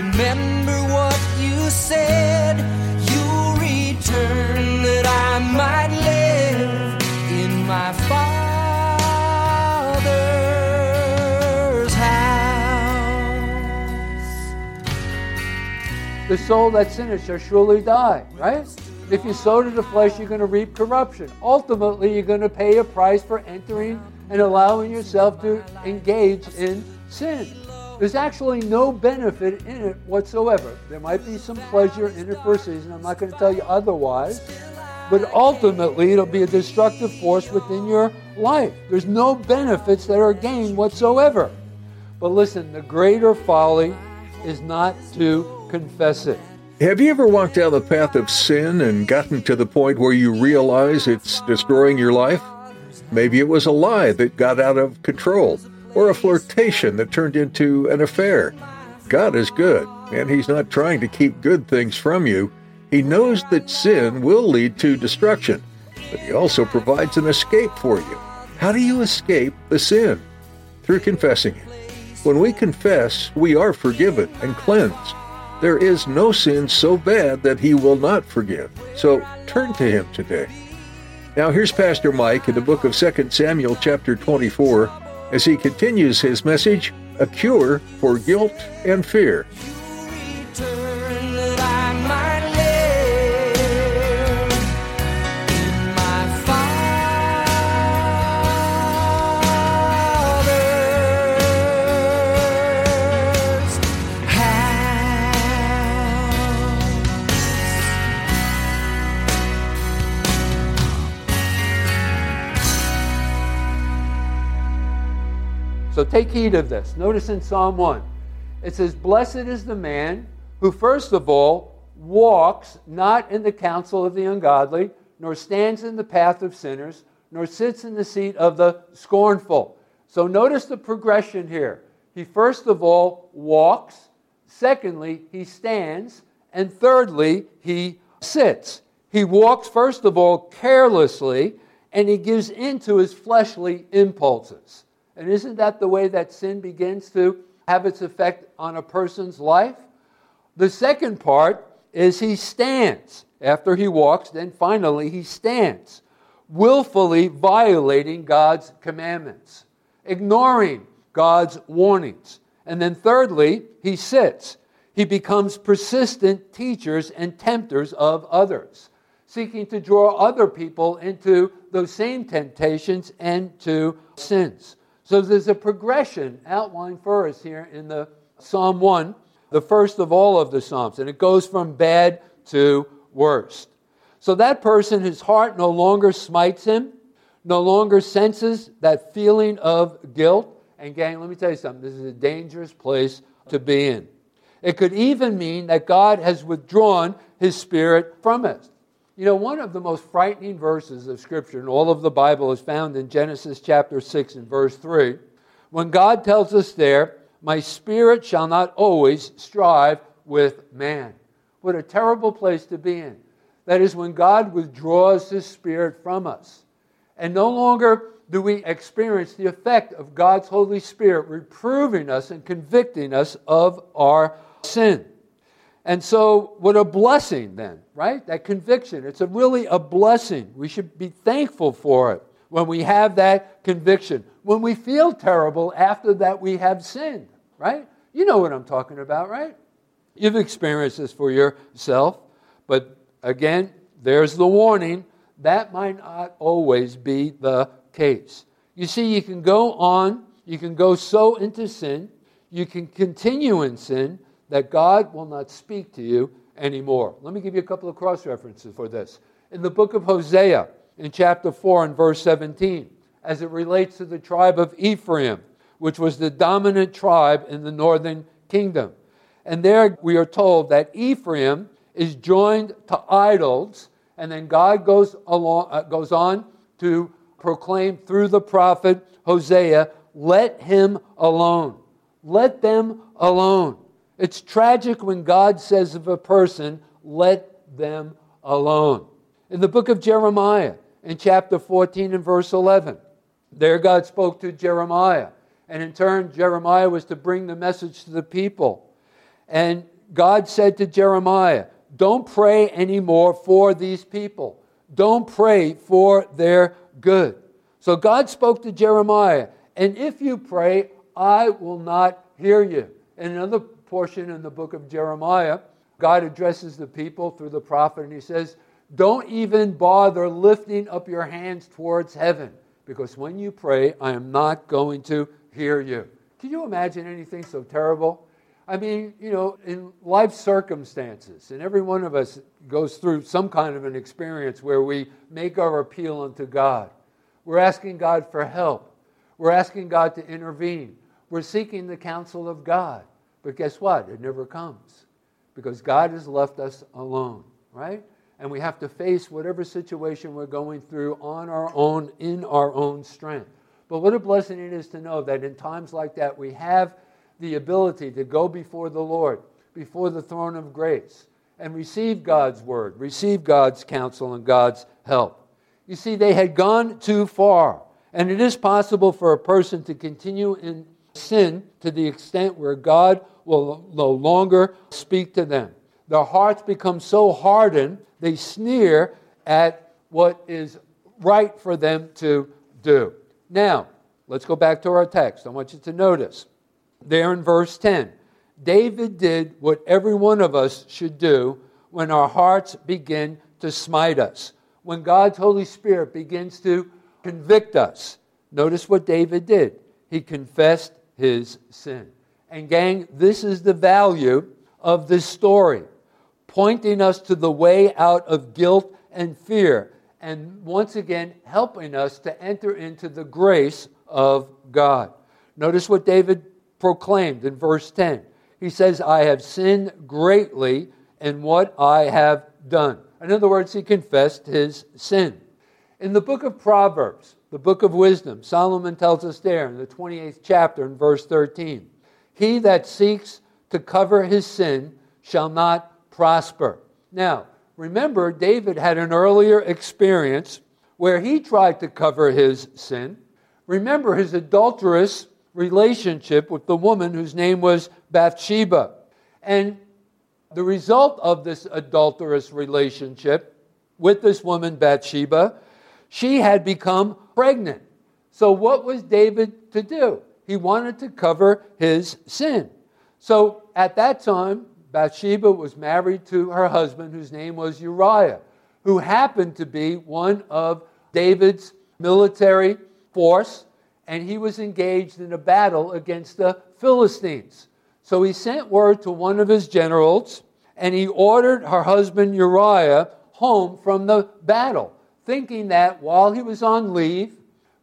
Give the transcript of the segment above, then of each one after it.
Remember what you said. You'll return that I might live in my Father's house. The soul that sinneth shall surely die, right? If you sow to the flesh, you're going to reap corruption. Ultimately, you're going to pay a price for entering and allowing yourself to engage in sin. There's actually no benefit in it whatsoever. There might be some pleasure in it for a season. I'm not going to tell you otherwise. But ultimately, it'll be a destructive force within your life. There's no benefits that are gained whatsoever. But listen, the greater folly is not to confess it. Have you ever walked down the path of sin and gotten to the point where you realize it's destroying your life? Maybe it was a lie that got out of control, or a flirtation that turned into an affair. God is good, and He's not trying to keep good things from you. He knows that sin will lead to destruction, but He also provides an escape for you. How do you escape the sin? Through confessing it. When we confess, we are forgiven and cleansed. There is no sin so bad that He will not forgive. So turn to Him today. Now here's Pastor Mike in the book of 2 Samuel chapter 24 as he continues his message, A Cure for Guilt and Fear. So take heed of this. Notice in Psalm 1, it says, Blessed is the man who, first of all, walks not in the counsel of the ungodly, nor stands in the path of sinners, nor sits in the seat of the scornful. So notice the progression here. He, first of all, walks. Secondly, he stands. And thirdly, he sits. He walks, first of all, carelessly, and he gives in to his fleshly impulses. And isn't that the way that sin begins to have its effect on a person's life? The second part is he stands. After he walks, then finally he stands, willfully violating God's commandments, ignoring God's warnings. And then thirdly, he sits. He becomes persistent teachers and tempters of others, seeking to draw other people into those same temptations and to sins. So there's a progression outlined for us here in the Psalm 1, the first of all of the Psalms, and it goes from bad to worst. So that person, his heart no longer smites him, no longer senses that feeling of guilt. And, gang, let me tell you something this is a dangerous place to be in. It could even mean that God has withdrawn his spirit from us. You know, one of the most frightening verses of Scripture in all of the Bible is found in Genesis chapter 6 and verse 3, when God tells us there, My spirit shall not always strive with man. What a terrible place to be in. That is when God withdraws his spirit from us. And no longer do we experience the effect of God's Holy Spirit reproving us and convicting us of our sin. And so, what a blessing then, right? That conviction. It's a really a blessing. We should be thankful for it when we have that conviction. When we feel terrible after that we have sinned, right? You know what I'm talking about, right? You've experienced this for yourself. But again, there's the warning. That might not always be the case. You see, you can go on, you can go so into sin, you can continue in sin that God will not speak to you anymore. Let me give you a couple of cross references for this. In the book of Hosea, in chapter 4 and verse 17, as it relates to the tribe of Ephraim, which was the dominant tribe in the northern kingdom. And there we are told that Ephraim is joined to idols, and then God goes, along, uh, goes on to proclaim through the prophet Hosea, let him alone. Let them alone. It's tragic when God says of a person, let them alone. In the book of Jeremiah, in chapter 14 and verse 11, there God spoke to Jeremiah. And in turn, Jeremiah was to bring the message to the people. And God said to Jeremiah, Don't pray anymore for these people. Don't pray for their good. So God spoke to Jeremiah, and if you pray, I will not hear you. In another portion in the book of Jeremiah, God addresses the people through the prophet, and he says, Don't even bother lifting up your hands towards heaven, because when you pray, I am not going to hear you. Can you imagine anything so terrible? I mean, you know, in life circumstances, and every one of us goes through some kind of an experience where we make our appeal unto God. We're asking God for help. We're asking God to intervene. We're seeking the counsel of God. But guess what? It never comes because God has left us alone, right? And we have to face whatever situation we're going through on our own, in our own strength. But what a blessing it is to know that in times like that, we have the ability to go before the Lord, before the throne of grace, and receive God's word, receive God's counsel and God's help. You see, they had gone too far. And it is possible for a person to continue in sin to the extent where God will no longer speak to them. Their hearts become so hardened, they sneer at what is right for them to do. Now, let's go back to our text. I want you to notice there in verse 10 David did what every one of us should do when our hearts begin to smite us, when God's Holy Spirit begins to convict us. Notice what David did. He confessed his sin. And, gang, this is the value of this story, pointing us to the way out of guilt and fear, and once again, helping us to enter into the grace of God. Notice what David proclaimed in verse 10. He says, I have sinned greatly in what I have done. In other words, he confessed his sin. In the book of Proverbs, the book of wisdom, Solomon tells us there in the 28th chapter in verse 13 He that seeks to cover his sin shall not prosper. Now, remember, David had an earlier experience where he tried to cover his sin. Remember his adulterous relationship with the woman whose name was Bathsheba. And the result of this adulterous relationship with this woman, Bathsheba, she had become pregnant. So, what was David to do? He wanted to cover his sin. So, at that time, Bathsheba was married to her husband, whose name was Uriah, who happened to be one of David's military force, and he was engaged in a battle against the Philistines. So he sent word to one of his generals, and he ordered her husband Uriah home from the battle, thinking that while he was on leave,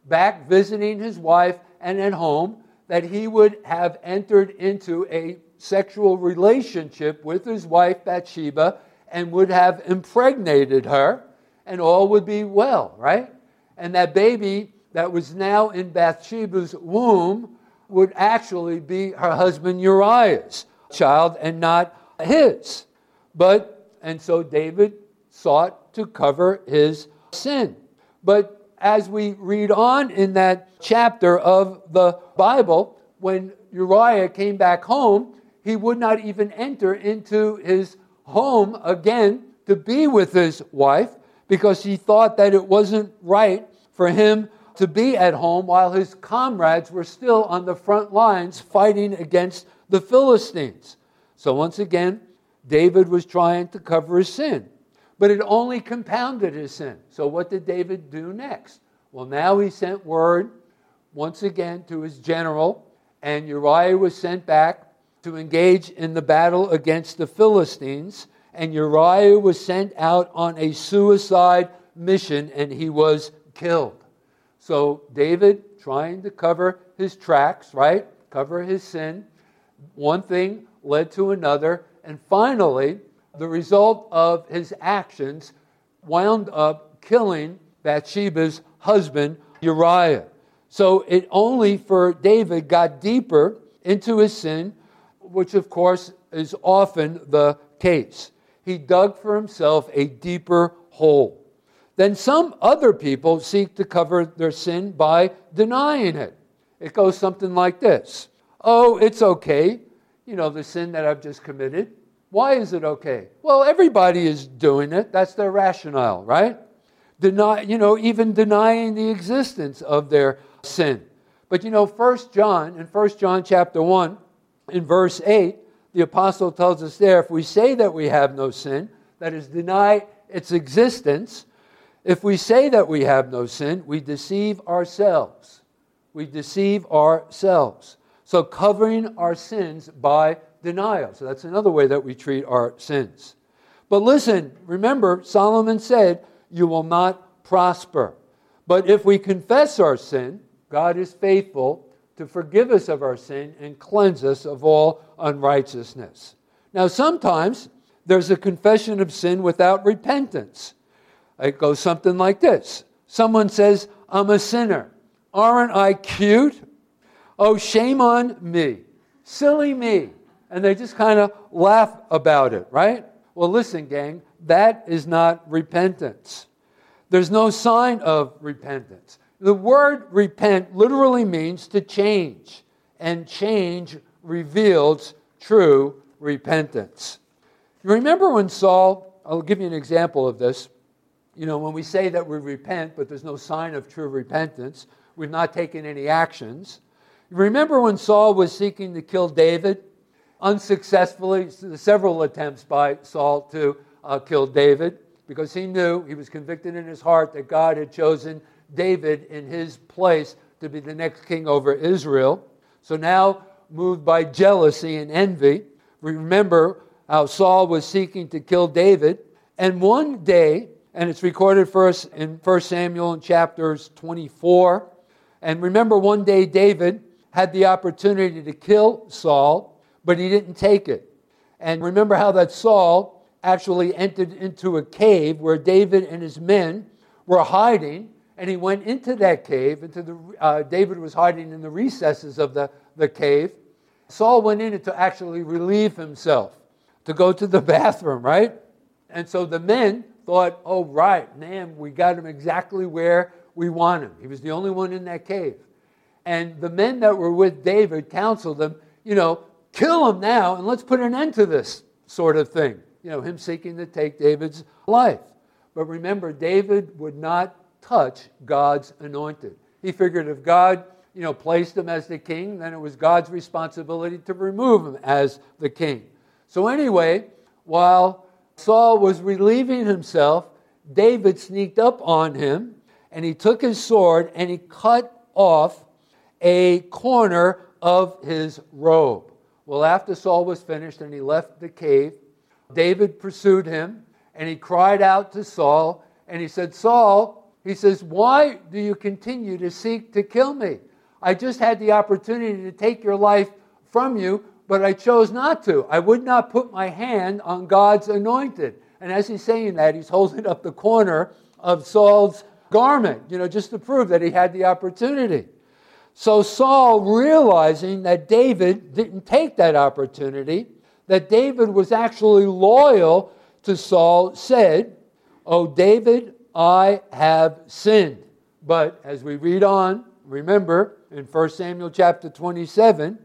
back visiting his wife and at home, that he would have entered into a sexual relationship with his wife Bathsheba and would have impregnated her, and all would be well, right? And that baby that was now in Bathsheba's womb would actually be her husband Uriah's child and not his. But, and so David sought to cover his sin. But as we read on in that chapter of the Bible, when Uriah came back home, he would not even enter into his home again to be with his wife because he thought that it wasn't right for him to be at home while his comrades were still on the front lines fighting against the Philistines. So, once again, David was trying to cover his sin. But it only compounded his sin. So, what did David do next? Well, now he sent word once again to his general, and Uriah was sent back to engage in the battle against the Philistines. And Uriah was sent out on a suicide mission, and he was killed. So, David, trying to cover his tracks, right? Cover his sin, One thing led to another, and finally, the result of his actions wound up killing Bathsheba's husband, Uriah. So it only for David got deeper into his sin, which of course is often the case. He dug for himself a deeper hole. Then some other people seek to cover their sin by denying it. It goes something like this Oh, it's okay. You know, the sin that I've just committed. Why is it okay? Well, everybody is doing it. That's their rationale, right? Deny, you know, even denying the existence of their sin. But you know, First John, in First John chapter 1, in verse 8, the apostle tells us there if we say that we have no sin, that is, deny its existence, if we say that we have no sin, we deceive ourselves. We deceive ourselves. So, covering our sins by denial. So, that's another way that we treat our sins. But listen, remember, Solomon said, You will not prosper. But if we confess our sin, God is faithful to forgive us of our sin and cleanse us of all unrighteousness. Now, sometimes there's a confession of sin without repentance. It goes something like this Someone says, I'm a sinner. Aren't I cute? Oh, shame on me. Silly me. And they just kind of laugh about it, right? Well, listen, gang, that is not repentance. There's no sign of repentance. The word repent literally means to change, and change reveals true repentance. You remember when Saul, I'll give you an example of this. You know, when we say that we repent, but there's no sign of true repentance, we've not taken any actions. Remember when Saul was seeking to kill David? Unsuccessfully, several attempts by Saul to uh, kill David because he knew, he was convicted in his heart that God had chosen David in his place to be the next king over Israel. So now, moved by jealousy and envy, remember how Saul was seeking to kill David. And one day, and it's recorded for us in 1 Samuel in chapters 24. And remember, one day David had the opportunity to kill Saul, but he didn't take it. And remember how that Saul actually entered into a cave where David and his men were hiding, and he went into that cave. Into the uh, David was hiding in the recesses of the, the cave. Saul went in to actually relieve himself, to go to the bathroom, right? And so the men thought, oh, right, man, we got him exactly where we want him. He was the only one in that cave. And the men that were with David counseled him, you know, kill him now and let's put an end to this sort of thing. You know, him seeking to take David's life. But remember, David would not touch God's anointed. He figured if God, you know, placed him as the king, then it was God's responsibility to remove him as the king. So anyway, while Saul was relieving himself, David sneaked up on him and he took his sword and he cut off a corner of his robe. Well, after Saul was finished and he left the cave, David pursued him and he cried out to Saul and he said, Saul, he says, why do you continue to seek to kill me? I just had the opportunity to take your life from you, but I chose not to. I would not put my hand on God's anointed. And as he's saying that, he's holding up the corner of Saul's garment, you know, just to prove that he had the opportunity. So Saul, realizing that David didn't take that opportunity, that David was actually loyal to Saul, said, Oh, David, I have sinned. But as we read on, remember in 1 Samuel chapter 27,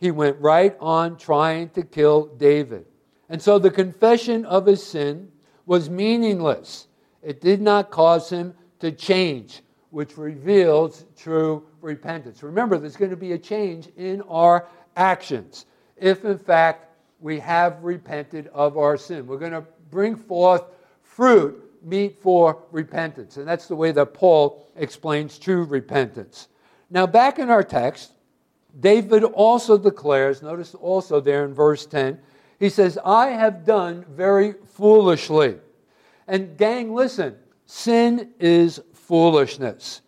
he went right on trying to kill David. And so the confession of his sin was meaningless. It did not cause him to change, which reveals true repentance. Remember, there's going to be a change in our actions if, in fact, we have repented of our sin. We're going to bring forth fruit meet for repentance. And that's the way that Paul explains true repentance. Now, back in our text, David also declares, notice also there in verse 10, he says, I have done very foolishly. And, gang, listen, sin is foolishness.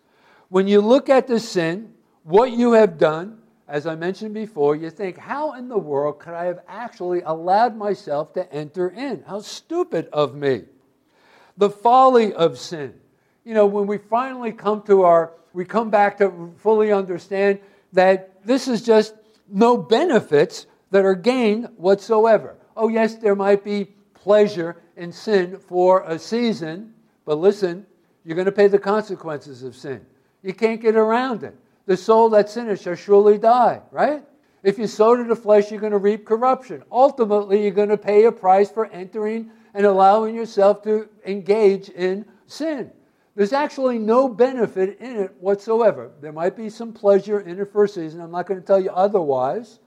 When you look at the sin, what you have done, as I mentioned before, you think, how in the world could I have actually allowed myself to enter in? How stupid of me. The folly of sin. You know, when we finally come to our, we come back to fully understand that this is just no benefits that are gained whatsoever. Oh, yes, there might be pleasure in sin for a season, but listen, you're going to pay the consequences of sin. You can't get around it. The soul that sinneth shall surely die, right? If you sow to the flesh, you're going to reap corruption. Ultimately, you're going to pay a price for entering and allowing yourself to engage in sin. There's actually no benefit in it whatsoever. There might be some pleasure in it for a season. I'm not going to tell you otherwise.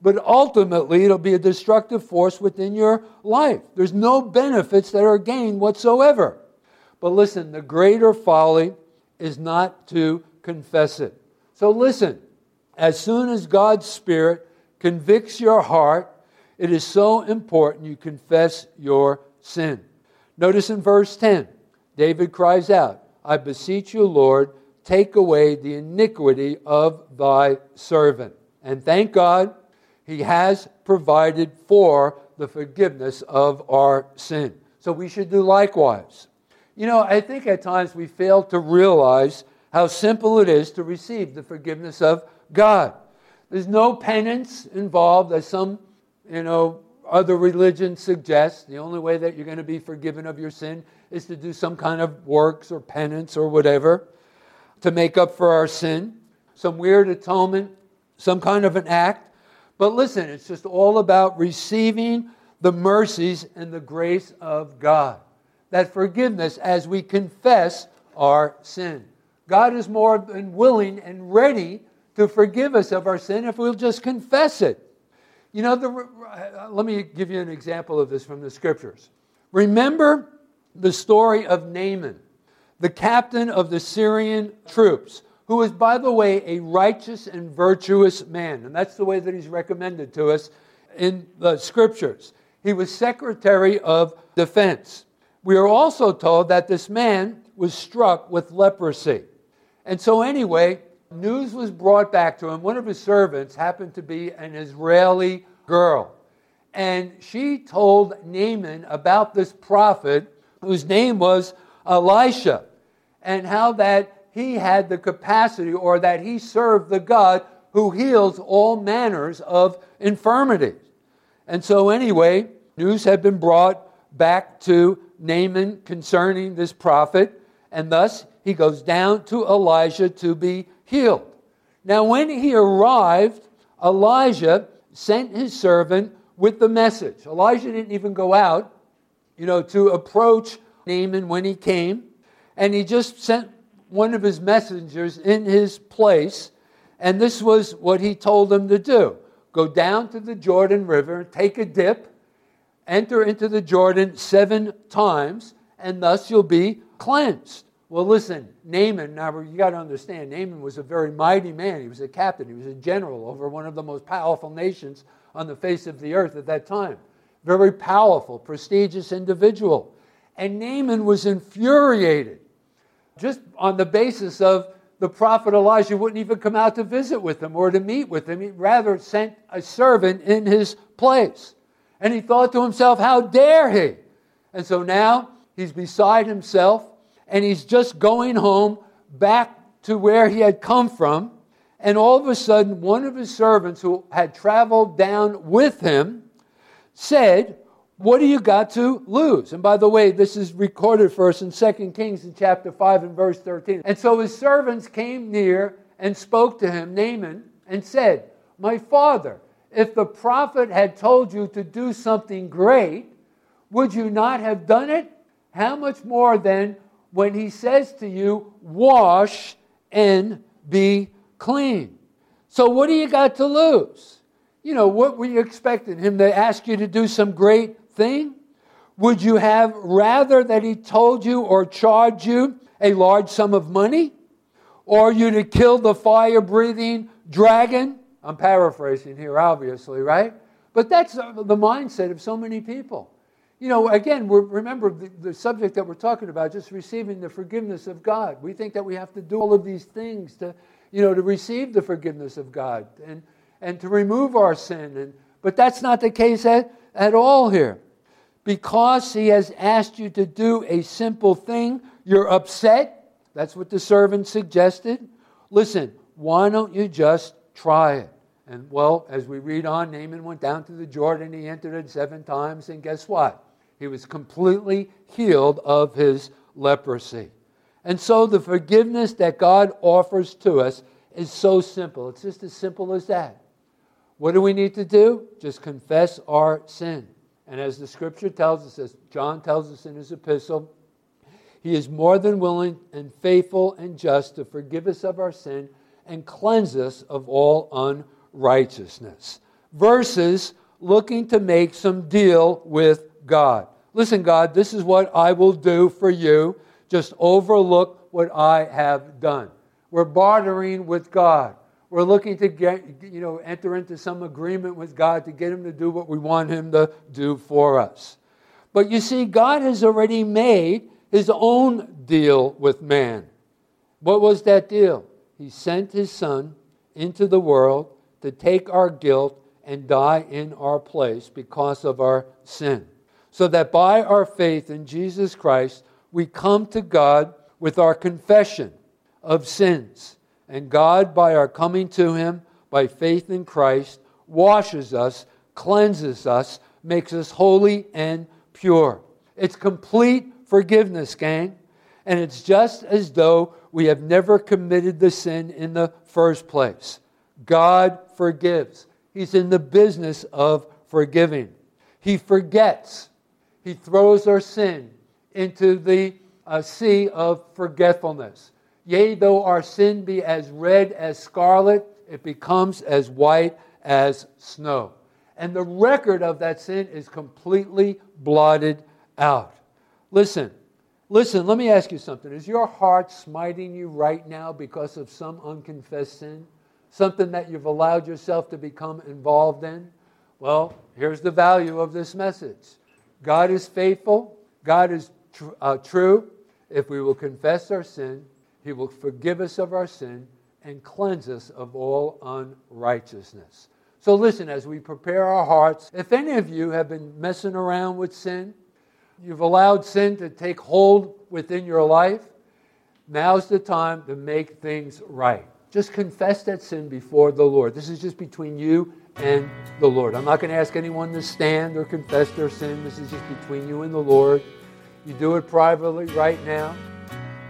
But ultimately, it'll be a destructive force within your life. There's no benefits that are gained whatsoever. But listen, the greater folly is not to confess it. So listen, as soon as God's Spirit convicts your heart, it is so important you confess your sin. Notice in verse 10, David cries out, I beseech you, Lord, take away the iniquity of thy servant. And thank God, he has provided for the forgiveness of our sin. So we should do likewise. You know, I think at times we fail to realize how simple it is to receive the forgiveness of God. There's no penance involved, as some, you know, other religions suggest. The only way that you're going to be forgiven of your sin is to do some kind of works or penance or whatever to make up for our sin, some weird atonement, some kind of an act. But listen, it's just all about receiving the mercies and the grace of God. That forgiveness as we confess our sin. God is more than willing and ready to forgive us of our sin if we'll just confess it. You know, the, uh, let me give you an example of this from the scriptures. Remember the story of Naaman, the captain of the Syrian troops, who was, by the way, a righteous and virtuous man. And that's the way that he's recommended to us in the scriptures. He was secretary of defense. We are also told that this man was struck with leprosy. And so, anyway, news was brought back to him. One of his servants happened to be an Israeli girl. And she told Naaman about this prophet whose name was Elisha and how that he had the capacity or that he served the God who heals all manners of infirmities. And so, anyway, news had been brought back to Naaman concerning this prophet, and thus he goes down to Elijah to be healed. Now, when he arrived, Elijah sent his servant with the message. Elijah didn't even go out, you know, to approach Naaman when he came, and he just sent one of his messengers in his place, and this was what he told him to do go down to the Jordan River, take a dip, enter into the Jordan seven times, and thus you'll be cleansed. Well, listen, Naaman, now you got to understand, Naaman was a very mighty man. He was a captain, he was a general over one of the most powerful nations on the face of the earth at that time. Very powerful, prestigious individual. And Naaman was infuriated just on the basis of the prophet Elijah wouldn't even come out to visit with him or to meet with him. He rather sent a servant in his place. And he thought to himself, how dare he? And so now he's beside himself and he's just going home back to where he had come from. And all of a sudden, one of his servants who had traveled down with him said, What do you got to lose? And by the way, this is recorded for us in 2 Kings in chapter 5 and verse 13. And so his servants came near and spoke to him, Naaman, and said, My father, if the prophet had told you to do something great, would you not have done it? How much more then when he says to you, Wash and be clean? So, what do you got to lose? You know, what were you expecting? Him to ask you to do some great thing? Would you have rather that he told you or charged you a large sum of money? Or you to kill the fire breathing dragon? I'm paraphrasing here, obviously, right? But that's the mindset of so many people. You know, again, remember the, the, subject that we're talking about, just receiving the forgiveness of God. We think that we have to do all of these things to, you know, to receive the forgiveness of God and, and to remove our sin. And, but that's not the case at, at all here. Because he has asked you to do a simple thing, you're upset. That's what the servant suggested. Listen, why don't you just try it? And well, as we read on, Naaman went down to the Jordan. He entered it seven times, and guess what? He was completely healed of his leprosy. And so the forgiveness that God offers to us is so simple. It's just as simple as that. What do we need to do? Just confess our sin. And as the scripture tells us, as John tells us in his epistle, he is more than willing and faithful and just to forgive us of our sin and cleanse us of all unrighteousness. Righteousness versus looking to make some deal with God. Listen, God, this is what I will do for you. Just overlook what I have done. We're bartering with God. We're looking to get, you know, enter into some agreement with God to get Him to do what we want Him to do for us. But you see, God has already made His own deal with man. What was that deal? He sent His Son into the world to take our guilt and die in our place because of our sin. So that by our faith in Jesus Christ, we come to God with our confession of sins. And God, by our coming to Him by faith in Christ, washes us, cleanses us, makes us holy and pure. It's complete forgiveness, gang. And it's just as though we have never committed the sin in the first place. God forgives. He's in the business of forgiving. He forgets. He throws our sin into the uh, sea of forgetfulness. Yea, though our sin be as red as scarlet, it becomes as white as snow. And the record of that sin is completely blotted out. Listen, listen, let me ask you something. Is your heart smiting you right now because of some unconfessed sin? Something that you've allowed yourself to become involved in? Well, here's the value of this message God is faithful, God is tr- uh, true. If we will confess our sin, he will forgive us of our sin and cleanse us of all unrighteousness. So, listen, as we prepare our hearts, if any of you have been messing around with sin, you've allowed sin to take hold within your life, now's the time to make things right. Just confess that sin before the Lord. This is just between you and the Lord. I'm not going to ask anyone to stand or confess their sin. This is just between you and the Lord. You do it privately right now.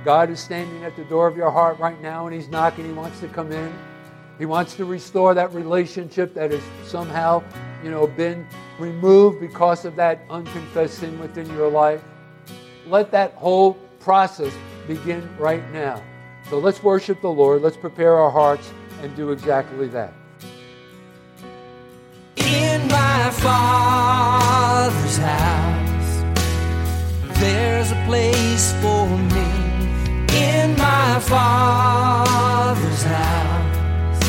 God is standing at the door of your heart right now and He's knocking. He wants to come in. He wants to restore that relationship that has somehow, you know, been removed because of that unconfessed sin within your life. Let that whole process begin right now. So let's worship the Lord. Let's prepare our hearts and do exactly that. In my Father's house, there's a place for me. In my Father's house,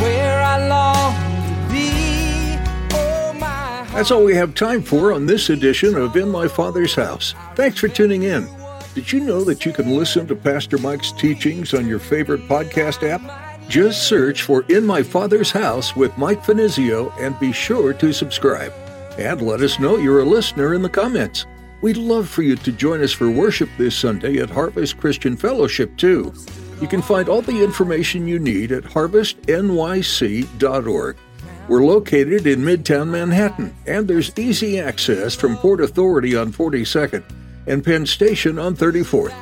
where I long to be. Oh, my. That's all we have time for on this edition of In My Father's House. Thanks for tuning in. Did you know that you can listen to Pastor Mike's teachings on your favorite podcast app? Just search for In My Father's House with Mike Finizio and be sure to subscribe. And let us know you're a listener in the comments. We'd love for you to join us for worship this Sunday at Harvest Christian Fellowship, too. You can find all the information you need at harvestnyc.org. We're located in Midtown Manhattan, and there's easy access from Port Authority on 42nd and Penn Station on 34th.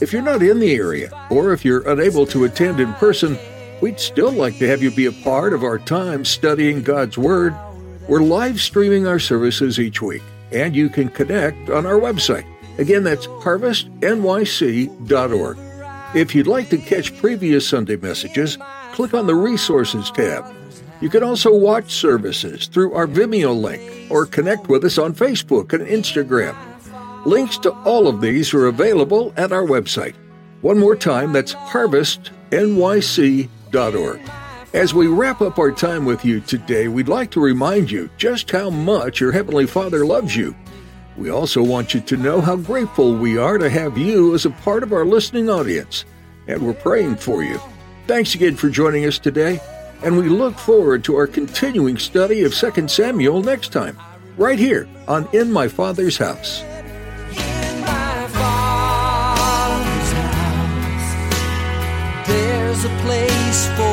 If you're not in the area, or if you're unable to attend in person, we'd still like to have you be a part of our time studying God's Word. We're live streaming our services each week, and you can connect on our website. Again, that's harvestnyc.org. If you'd like to catch previous Sunday messages, click on the Resources tab. You can also watch services through our Vimeo link or connect with us on Facebook and Instagram. Links to all of these are available at our website. One more time, that's harvestnyc.org. As we wrap up our time with you today, we'd like to remind you just how much your Heavenly Father loves you. We also want you to know how grateful we are to have you as a part of our listening audience, and we're praying for you. Thanks again for joining us today, and we look forward to our continuing study of 2 Samuel next time, right here on In My Father's House. A place for